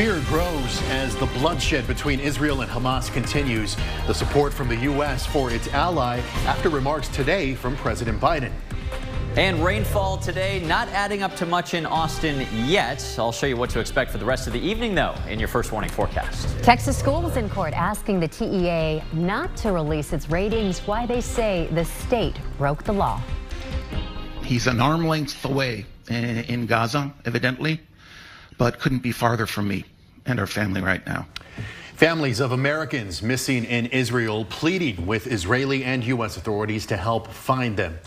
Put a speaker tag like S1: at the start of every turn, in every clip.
S1: Fear grows as the bloodshed between Israel and Hamas continues. The support from the U.S. for its ally after remarks today from President Biden.
S2: And rainfall today not adding up to much in Austin yet. I'll show you what to expect for the rest of the evening, though, in your first warning forecast.
S3: Texas schools in court asking the TEA not to release its ratings, why they say the state broke the law.
S4: He's an arm length away eh, in Gaza, evidently but couldn't be farther from me and our family right now.
S1: Families of Americans missing in Israel pleading with Israeli and U.S. authorities to help find them.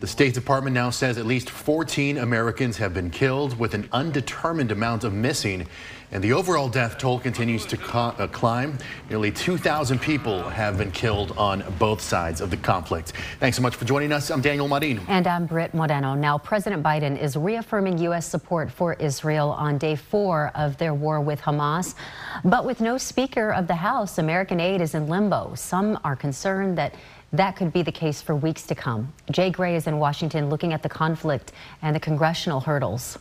S1: The State Department now says at least 14 Americans have been killed with an undetermined amount of missing. And the overall death toll continues to uh, climb. Nearly 2,000 people have been killed on both sides of the conflict. Thanks so much for joining us. I'm Daniel Marin.
S3: And I'm Britt Moreno. Now, President Biden is reaffirming U.S. support for Israel on day four of their war with Hamas. But with no Speaker of the House, American aid is in limbo. Some are concerned that that could be the case for weeks to come. Jay Gray is in Washington looking at the conflict and the congressional hurdles.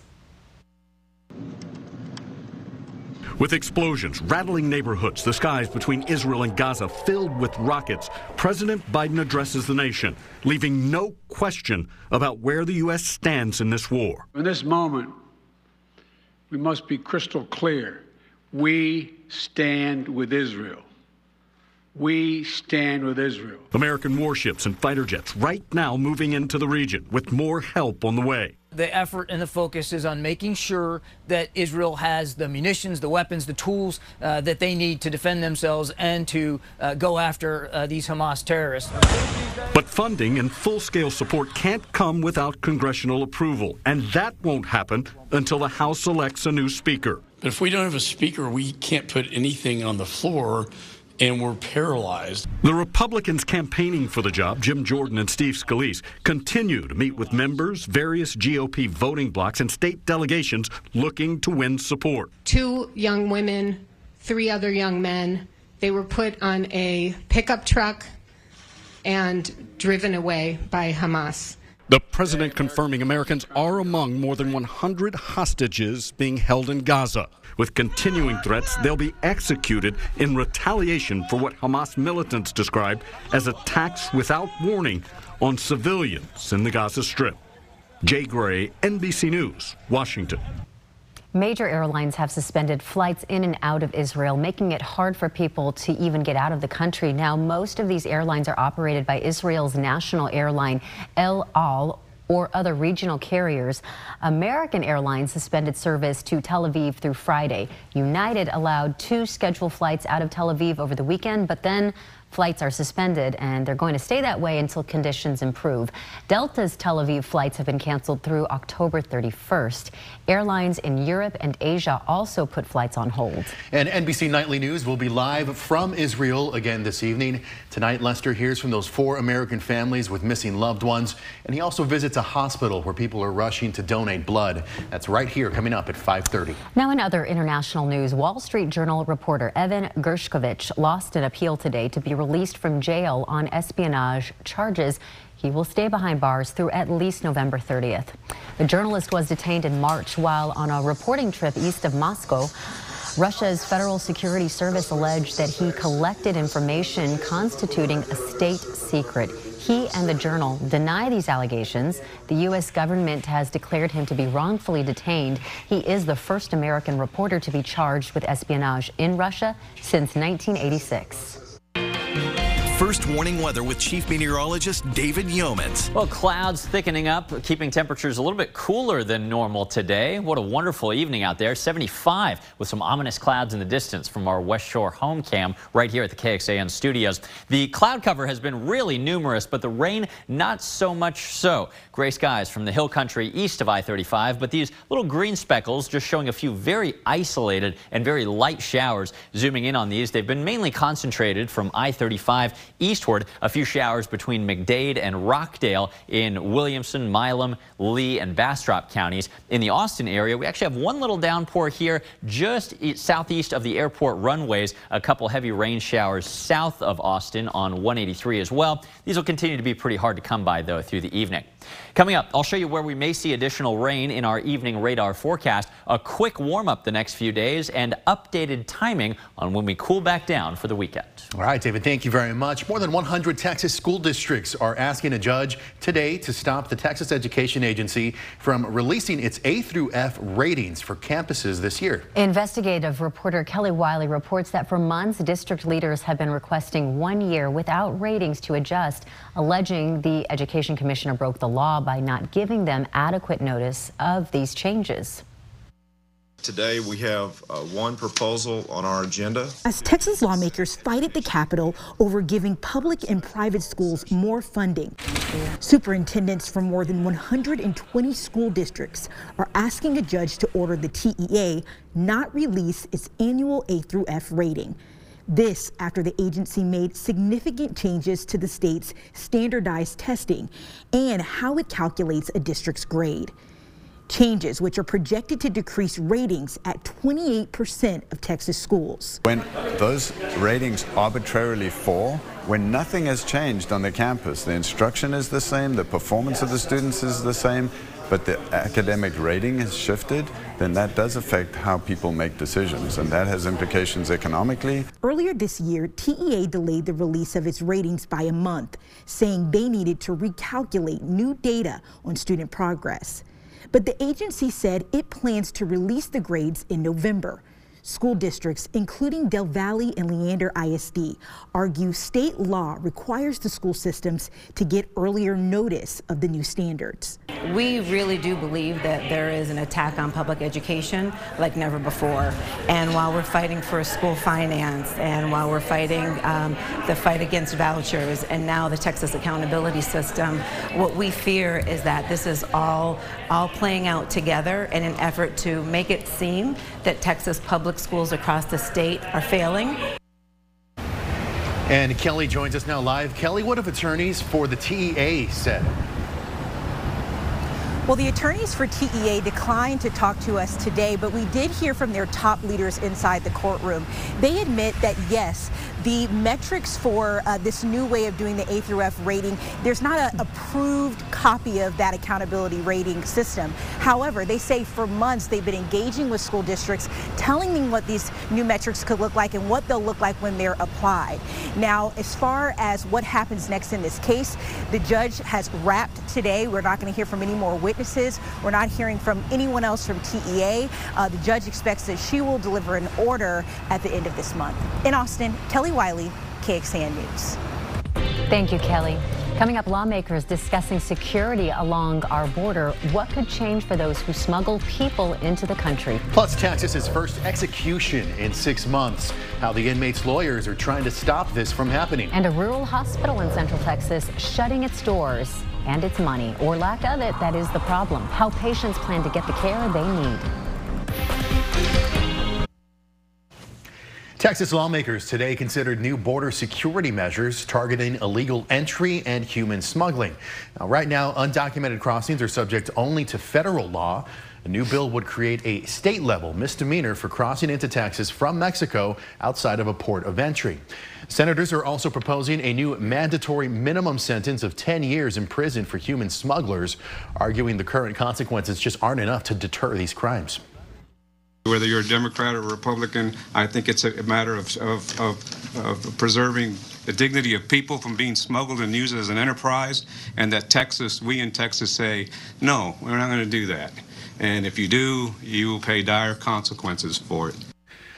S5: With explosions rattling neighborhoods, the skies between Israel and Gaza filled with rockets, President Biden addresses the nation, leaving no question about where the U.S. stands in this war.
S6: In this moment, we must be crystal clear. We stand with Israel. We stand with Israel.
S5: American warships and fighter jets right now moving into the region with more help on the way.
S7: The effort and the focus is on making sure that Israel has the munitions, the weapons, the tools uh, that they need to defend themselves and to uh, go after uh, these Hamas terrorists.
S5: But funding and full scale support can't come without congressional approval, and that won't happen until the House elects a new speaker.
S8: But if we don't have a speaker, we can't put anything on the floor and we're paralyzed.
S5: The Republicans campaigning for the job, Jim Jordan and Steve Scalise, continue to meet with members, various GOP voting blocs, and state delegations looking to win support.
S9: Two young women, three other young men, they were put on a pickup truck and driven away by Hamas.
S5: The president confirming Americans are among more than 100 hostages being held in Gaza. With continuing threats, they'll be executed in retaliation for what Hamas militants described as attacks without warning on civilians in the Gaza Strip. Jay Gray, NBC News, Washington.
S3: Major airlines have suspended flights in and out of Israel, making it hard for people to even get out of the country. Now, most of these airlines are operated by Israel's national airline, El Al, or other regional carriers. American Airlines suspended service to Tel Aviv through Friday. United allowed two scheduled flights out of Tel Aviv over the weekend, but then Flights are suspended and they're going to stay that way until conditions improve. Delta's Tel Aviv flights have been canceled through October 31st. Airlines in Europe and Asia also put flights on hold.
S1: And NBC Nightly News will be live from Israel again this evening. Tonight, Lester hears from those four American families with missing loved ones, and he also visits a hospital where people are rushing to donate blood. That's right here coming up at 5:30.
S3: Now in other international news, Wall Street Journal reporter Evan Gershkovich lost an appeal today to be released from jail on espionage charges. He will stay behind bars through at least November 30th. The journalist was detained in March while on a reporting trip east of Moscow. Russia's Federal Security Service alleged that he collected information constituting a state secret. He and the journal deny these allegations. The U.S. government has declared him to be wrongfully detained. He is the first American reporter to be charged with espionage in Russia since 1986. Bye.
S10: First warning weather with Chief Meteorologist David Yeomans.
S2: Well, clouds thickening up, keeping temperatures a little bit cooler than normal today. What a wonderful evening out there. 75 with some ominous clouds in the distance from our West Shore home cam right here at the KXAN studios. The cloud cover has been really numerous, but the rain not so much so. Gray skies from the hill country east of I-35, but these little green speckles just showing a few very isolated and very light showers. Zooming in on these, they've been mainly concentrated from I-35 eastward. A few showers between McDade and Rockdale in Williamson, Milam, Lee, and Bastrop counties. In the Austin area, we actually have one little downpour here just southeast of the airport runways. A couple heavy rain showers south of Austin on 183 as well. These will continue to be pretty hard to come by, though, through the evening. Coming up, I'll show you where we may see additional rain in our evening radar forecast, a quick warm up the next few days, and updated timing on when we cool back down for the weekend.
S1: All right, David, thank you very much. More than 100 Texas school districts are asking a judge today to stop the Texas Education Agency from releasing its A through F ratings for campuses this year.
S3: Investigative reporter Kelly Wiley reports that for months, district leaders have been requesting one year without ratings to adjust, alleging the Education Commissioner broke the law by not giving them adequate notice of these changes.
S11: Today, we have uh, one proposal on our agenda.
S12: As Texas lawmakers fight at the Capitol over giving public and private schools more funding, superintendents from more than 120 school districts are asking a judge to order the TEA not release its annual A through F rating. This after the agency made significant changes to the state's standardized testing and how it calculates a district's grade changes which are projected to decrease ratings at 28% of Texas schools.
S13: When those ratings arbitrarily fall, when nothing has changed on the campus, the instruction is the same, the performance of the students is the same, but the academic rating has shifted, then that does affect how people make decisions, and that has implications economically.
S12: Earlier this year, TEA delayed the release of its ratings by a month, saying they needed to recalculate new data on student progress. But the agency said it plans to release the grades in November. School districts, including Del Valle and Leander ISD, argue state law requires the school systems to get earlier notice of the new standards.
S14: We really do believe that there is an attack on public education like never before. And while we're fighting for school finance and while we're fighting um, the fight against vouchers and now the Texas accountability system, what we fear is that this is all, all playing out together in an effort to make it seem that Texas public schools across the state are failing.
S1: And Kelly joins us now live. Kelly, what have attorneys for the TEA said?
S12: Well, the attorneys for TEA declined to talk to us today, but we did hear from their top leaders inside the courtroom. They admit that, yes, the metrics for uh, this new way of doing the A through F rating, there's not an approved copy of that accountability rating system. However, they say for months they've been engaging with school districts, telling them what these new metrics could look like and what they'll look like when they're applied. Now, as far as what happens next in this case, the judge has wrapped today. We're not going to hear from any more witnesses witnesses. We're not hearing from anyone else from TEA. Uh, the judge expects that she will deliver an order at the end of this month. In Austin, Kelly Wiley, KXAN News.
S3: Thank you, Kelly. Coming up, lawmakers discussing security along our border. What could change for those who smuggle people into the country?
S1: Plus, Texas's first execution in six months. How the inmates' lawyers are trying to stop this from happening.
S3: And a rural hospital in Central Texas shutting its doors and its money, or lack of it, that is the problem. How patients plan to get the care they need.
S1: Texas lawmakers today considered new border security measures targeting illegal entry and human smuggling. Now, right now, undocumented crossings are subject only to federal law. A new bill would create a state level misdemeanor for crossing into Texas from Mexico outside of a port of entry. Senators are also proposing a new mandatory minimum sentence of 10 years in prison for human smugglers, arguing the current consequences just aren't enough to deter these crimes.
S15: Whether you're a Democrat or Republican, I think it's a matter of, of, of, of preserving the dignity of people from being smuggled and used as an enterprise, and that Texas, we in Texas say, no, we're not going to do that. And if you do, you will pay dire consequences for it.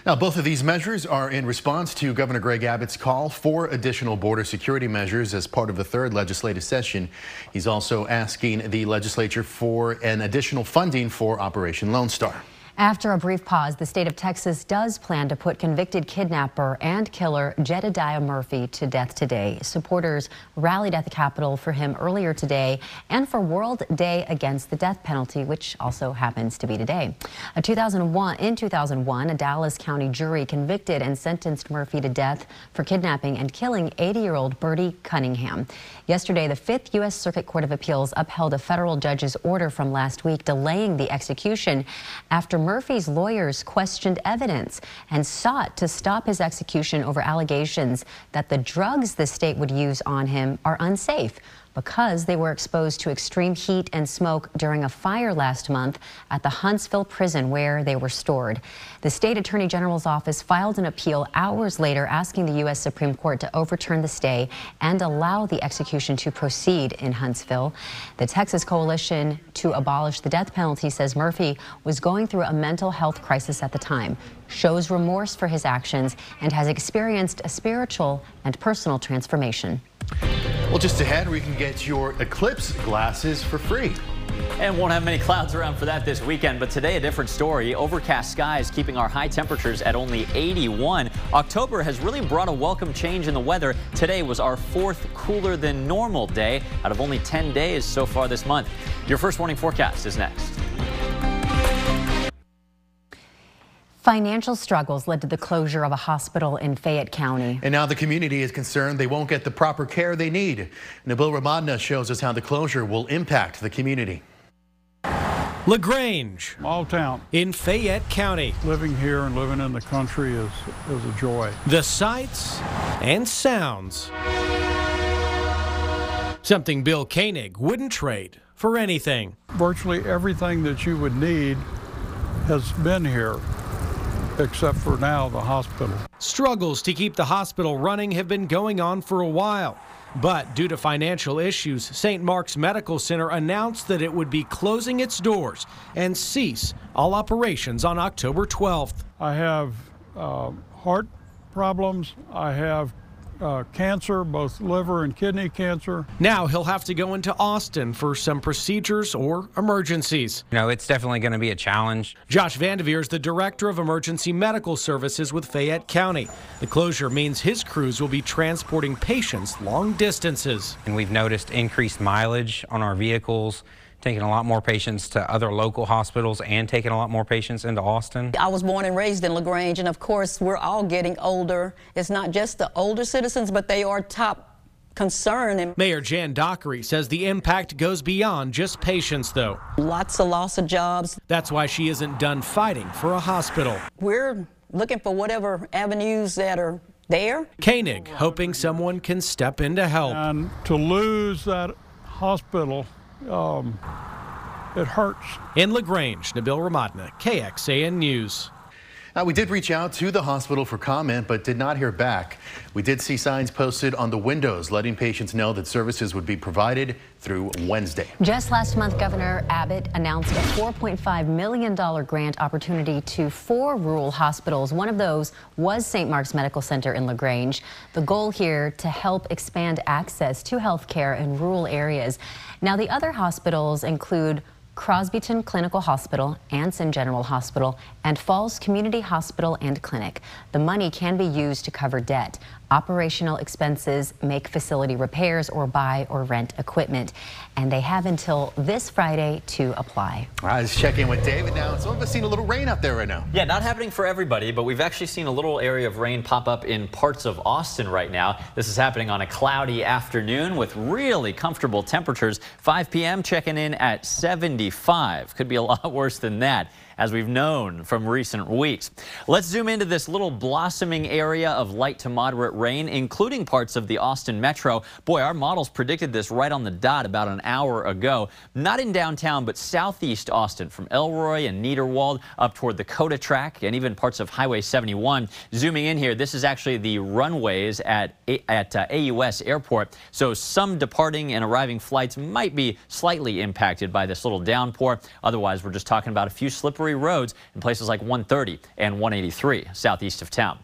S1: Now, both of these measures are in response to Governor Greg Abbott's call for additional border security measures as part of the third legislative session. He's also asking the legislature for an additional funding for Operation Lone Star.
S3: After a brief pause, the state of Texas does plan to put convicted kidnapper and killer Jedediah Murphy to death today. Supporters rallied at the Capitol for him earlier today and for World Day Against the Death Penalty, which also happens to be today. A 2001, in 2001, a Dallas County jury convicted and sentenced Murphy to death for kidnapping and killing 80-year-old Bertie Cunningham. Yesterday, the Fifth U.S. Circuit Court of Appeals upheld a federal judge's order from last week delaying the execution after Murphy's lawyers questioned evidence and sought to stop his execution over allegations that the drugs the state would use on him are unsafe. Because they were exposed to extreme heat and smoke during a fire last month at the Huntsville prison where they were stored. The state attorney general's office filed an appeal hours later asking the U.S. Supreme Court to overturn the stay and allow the execution to proceed in Huntsville. The Texas Coalition to Abolish the Death Penalty says Murphy was going through a mental health crisis at the time, shows remorse for his actions, and has experienced a spiritual and personal transformation.
S1: Well, just ahead, we can get your eclipse glasses for free.
S2: And won't have many clouds around for that this weekend, but today a different story. Overcast skies keeping our high temperatures at only 81. October has really brought a welcome change in the weather. Today was our fourth cooler than normal day out of only 10 days so far this month. Your first warning forecast is next.
S3: Financial struggles led to the closure of a hospital in Fayette County.
S1: And now the community is concerned they won't get the proper care they need. Nabil Remadna shows us how the closure will impact the community.
S16: LaGrange.
S17: Small town.
S16: In Fayette County.
S17: Living here and living in the country is, is a joy.
S16: The sights and sounds. Something Bill Koenig wouldn't trade for anything.
S17: Virtually everything that you would need has been here except for now the hospital.
S16: Struggles to keep the hospital running have been going on for a while. But due to financial issues, St. Mark's Medical Center announced that it would be closing its doors and cease all operations on October 12th.
S17: I have uh, heart problems. I have uh, cancer, both liver and kidney cancer.
S16: Now he'll have to go into Austin for some procedures or emergencies.
S18: You know, it's definitely going to be a challenge.
S16: Josh Vandeveer is the director of emergency medical services with Fayette County. The closure means his crews will be transporting patients long distances.
S18: And we've noticed increased mileage on our vehicles taking a lot more patients to other local hospitals and taking a lot more patients into Austin.
S19: I was born and raised in LaGrange, and of course, we're all getting older. It's not just the older citizens, but they are top concern. And
S16: Mayor Jan Dockery says the impact goes beyond just patients, though.
S19: Lots of loss of jobs.
S16: That's why she isn't done fighting for a hospital.
S19: We're looking for whatever avenues that are there.
S16: Koenig hoping someone can step in to help.
S17: And to lose that hospital um, it hurts.
S16: In LaGrange, Nabil Remadna, KXAN News.
S1: Now, we did reach out to the hospital for comment, but did not hear back. We did see signs posted on the windows letting patients know that services would be provided through Wednesday.
S3: Just last month, Governor Abbott announced a $4.5 million grant opportunity to four rural hospitals. One of those was St. Mark's Medical Center in LaGrange. The goal here to help expand access to health care in rural areas. Now, the other hospitals include Crosbyton Clinical Hospital, Anson General Hospital, and Falls Community Hospital and Clinic. The money can be used to cover debt, operational expenses, make facility repairs, or buy or rent equipment. And they have until this Friday to apply.
S1: All right, let's check in with David now. Some of us seen a little rain out there right now.
S2: Yeah, not happening for everybody, but we've actually seen a little area of rain pop up in parts of Austin right now. This is happening on a cloudy afternoon with really comfortable temperatures. 5 p.m. checking in at 75. Could be a lot worse than that as we've known from recent weeks. Let's zoom into this little blossoming area of light to moderate rain, including parts of the Austin metro. Boy, our models predicted this right on the dot about an hour ago. Not in downtown, but southeast Austin from Elroy and Niederwald up toward the COTA track and even parts of Highway 71. Zooming in here, this is actually the runways at, at uh, AUS Airport. So some departing and arriving flights might be slightly impacted by this little downpour. Otherwise, we're just talking about a few slippery roads in places like 130 and 183 southeast of town.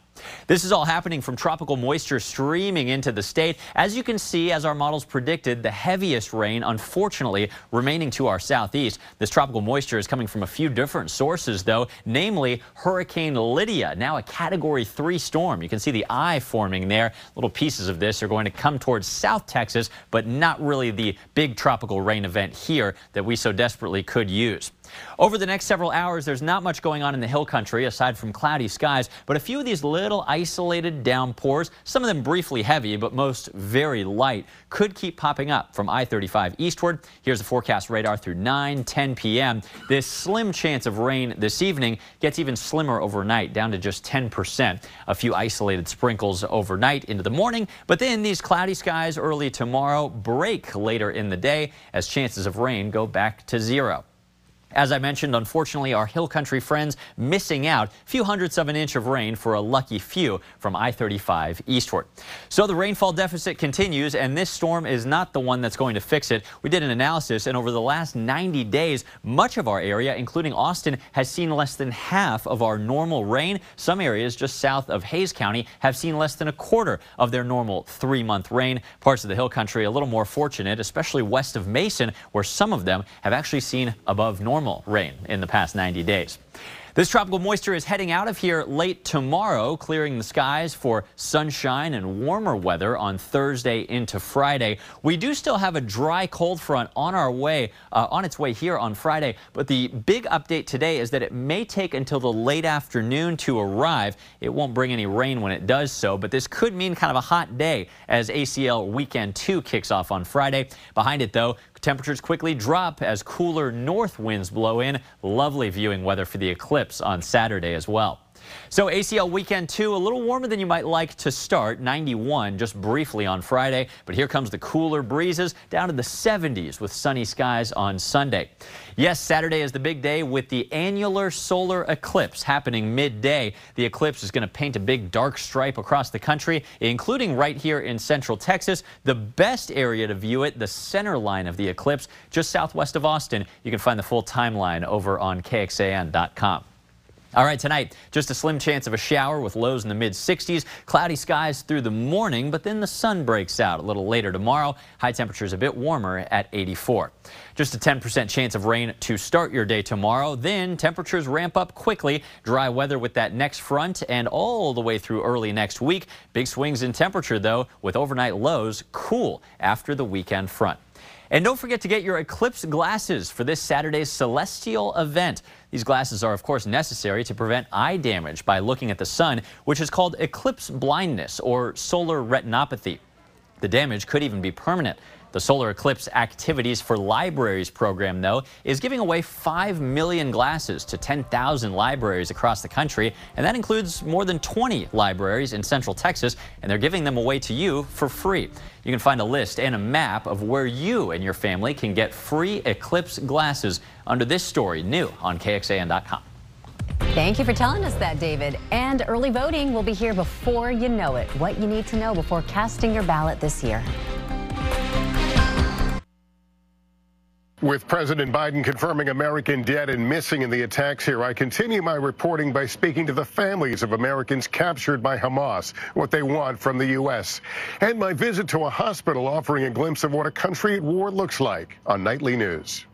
S2: This is all happening from tropical moisture streaming into the state. As you can see, as our models predicted, the heaviest rain, unfortunately, remaining to our southeast. This tropical moisture is coming from a few different sources, though, namely Hurricane Lydia, now a Category 3 storm. You can see the eye forming there. Little pieces of this are going to come towards South Texas, but not really the big tropical rain event here that we so desperately could use. Over the next several hours, there's not much going on in the hill country aside from cloudy skies, but a few of these little isolated downpours, some of them briefly heavy, but most very light, could keep popping up from I-35 eastward. Here's the forecast radar through 9, 10 p.m. This slim chance of rain this evening gets even slimmer overnight, down to just 10%. A few isolated sprinkles overnight into the morning, but then these cloudy skies early tomorrow break later in the day as chances of rain go back to zero. As I mentioned, unfortunately, our hill country friends missing out few hundredths of an inch of rain for a lucky few from I-35 eastward. So the rainfall deficit continues, and this storm is not the one that's going to fix it. We did an analysis, and over the last 90 days, much of our area, including Austin, has seen less than half of our normal rain. Some areas just south of Hays County have seen less than a quarter of their normal three-month rain. Parts of the hill country a little more fortunate, especially west of Mason, where some of them have actually seen above normal normal rain in the past 90 days. This tropical moisture is heading out of here late tomorrow, clearing the skies for sunshine and warmer weather on Thursday into Friday. We do still have a dry cold front on our way, uh, on its way here on Friday, but the big update today is that it may take until the late afternoon to arrive. It won't bring any rain when it does so, but this could mean kind of a hot day as ACL Weekend 2 kicks off on Friday. Behind it, though, Temperatures quickly drop as cooler north winds blow in. Lovely viewing weather for the eclipse on Saturday as well. So ACL weekend two, a little warmer than you might like to start, 91 just briefly on Friday. But here comes the cooler breezes down to the 70s with sunny skies on Sunday. Yes, Saturday is the big day with the annular solar eclipse happening midday. The eclipse is going to paint a big dark stripe across the country, including right here in central Texas. The best area to view it, the center line of the eclipse, just southwest of Austin. You can find the full timeline over on KXAN.com. All right, tonight, just a slim chance of a shower with lows in the mid 60s. Cloudy skies through the morning, but then the sun breaks out a little later tomorrow. High temperatures a bit warmer at 84. Just a 10% chance of rain to start your day tomorrow. Then temperatures ramp up quickly. Dry weather with that next front and all the way through early next week. Big swings in temperature, though, with overnight lows cool after the weekend front. And don't forget to get your eclipse glasses for this Saturday's celestial event. These glasses are, of course, necessary to prevent eye damage by looking at the sun, which is called eclipse blindness or solar retinopathy. The damage could even be permanent. The Solar Eclipse Activities for Libraries program, though, is giving away 5 million glasses to 10,000 libraries across the country, and that includes more than 20 libraries in Central Texas, and they're giving them away to you for free. You can find a list and a map of where you and your family can get free Eclipse glasses under this story, new on KXAN.com.
S3: Thank you for telling us that, David. And early voting will be here before you know it. What you need to know before casting your ballot this year.
S20: With President Biden confirming American dead and missing in the attacks here, I continue my reporting by speaking to the families of Americans captured by Hamas, what they want from the U.S., and my visit to a hospital offering a glimpse of what a country at war looks like on Nightly News.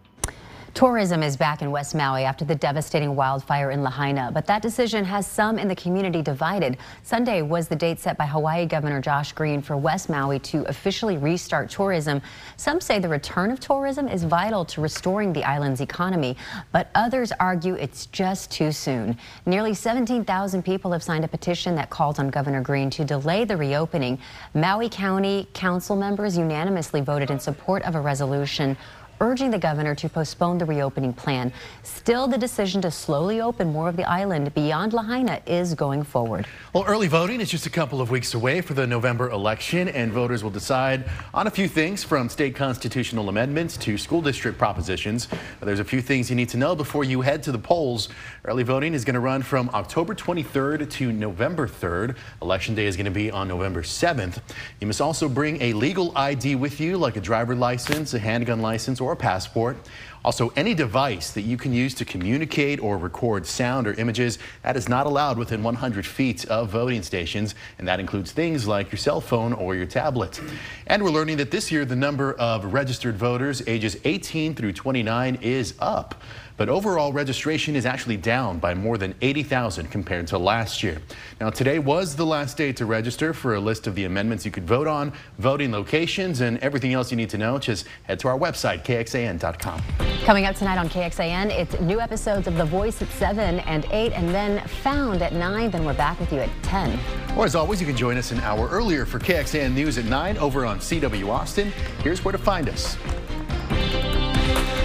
S3: Tourism is back in West Maui after the devastating wildfire in Lahaina, but that decision has some in the community divided. Sunday was the date set by Hawaii Governor Josh Green for West Maui to officially restart tourism. Some say the return of tourism is vital to restoring the island's economy, but others argue it's just too soon. Nearly 17,000 people have signed a petition that calls on Governor Green to delay the reopening. Maui County Council members unanimously voted in support of a resolution urging the governor to postpone the reopening plan. Still, the decision to slowly open more of the island beyond Lahaina is going forward.
S1: Well, early voting is just a couple of weeks away for the November election, and voters will decide on a few things from state constitutional amendments to school district propositions. There's a few things you need to know before you head to the polls. Early voting is going to run from October 23rd to November 3rd. Election day is going to be on November 7th. You must also bring a legal ID with you, like a driver license, a handgun license, or a passport. Also, any device that you can use to communicate or record sound or images, that is not allowed within 100 feet of voting stations, and that includes things like your cell phone or your tablet. And we're learning that this year the number of registered voters ages 18 through 29 is up. But overall registration is actually down by more than 80,000 compared to last year. Now, today was the last day to register for a list of the amendments you could vote on, voting locations, and everything else you need to know. Just head to our website, kxan.com.
S3: Coming up tonight on KXAN, it's new episodes of The Voice at 7 and 8, and then Found at 9. Then we're back with you at 10.
S1: Or as always, you can join us an hour earlier for KXAN News at 9 over on CW Austin. Here's where to find us.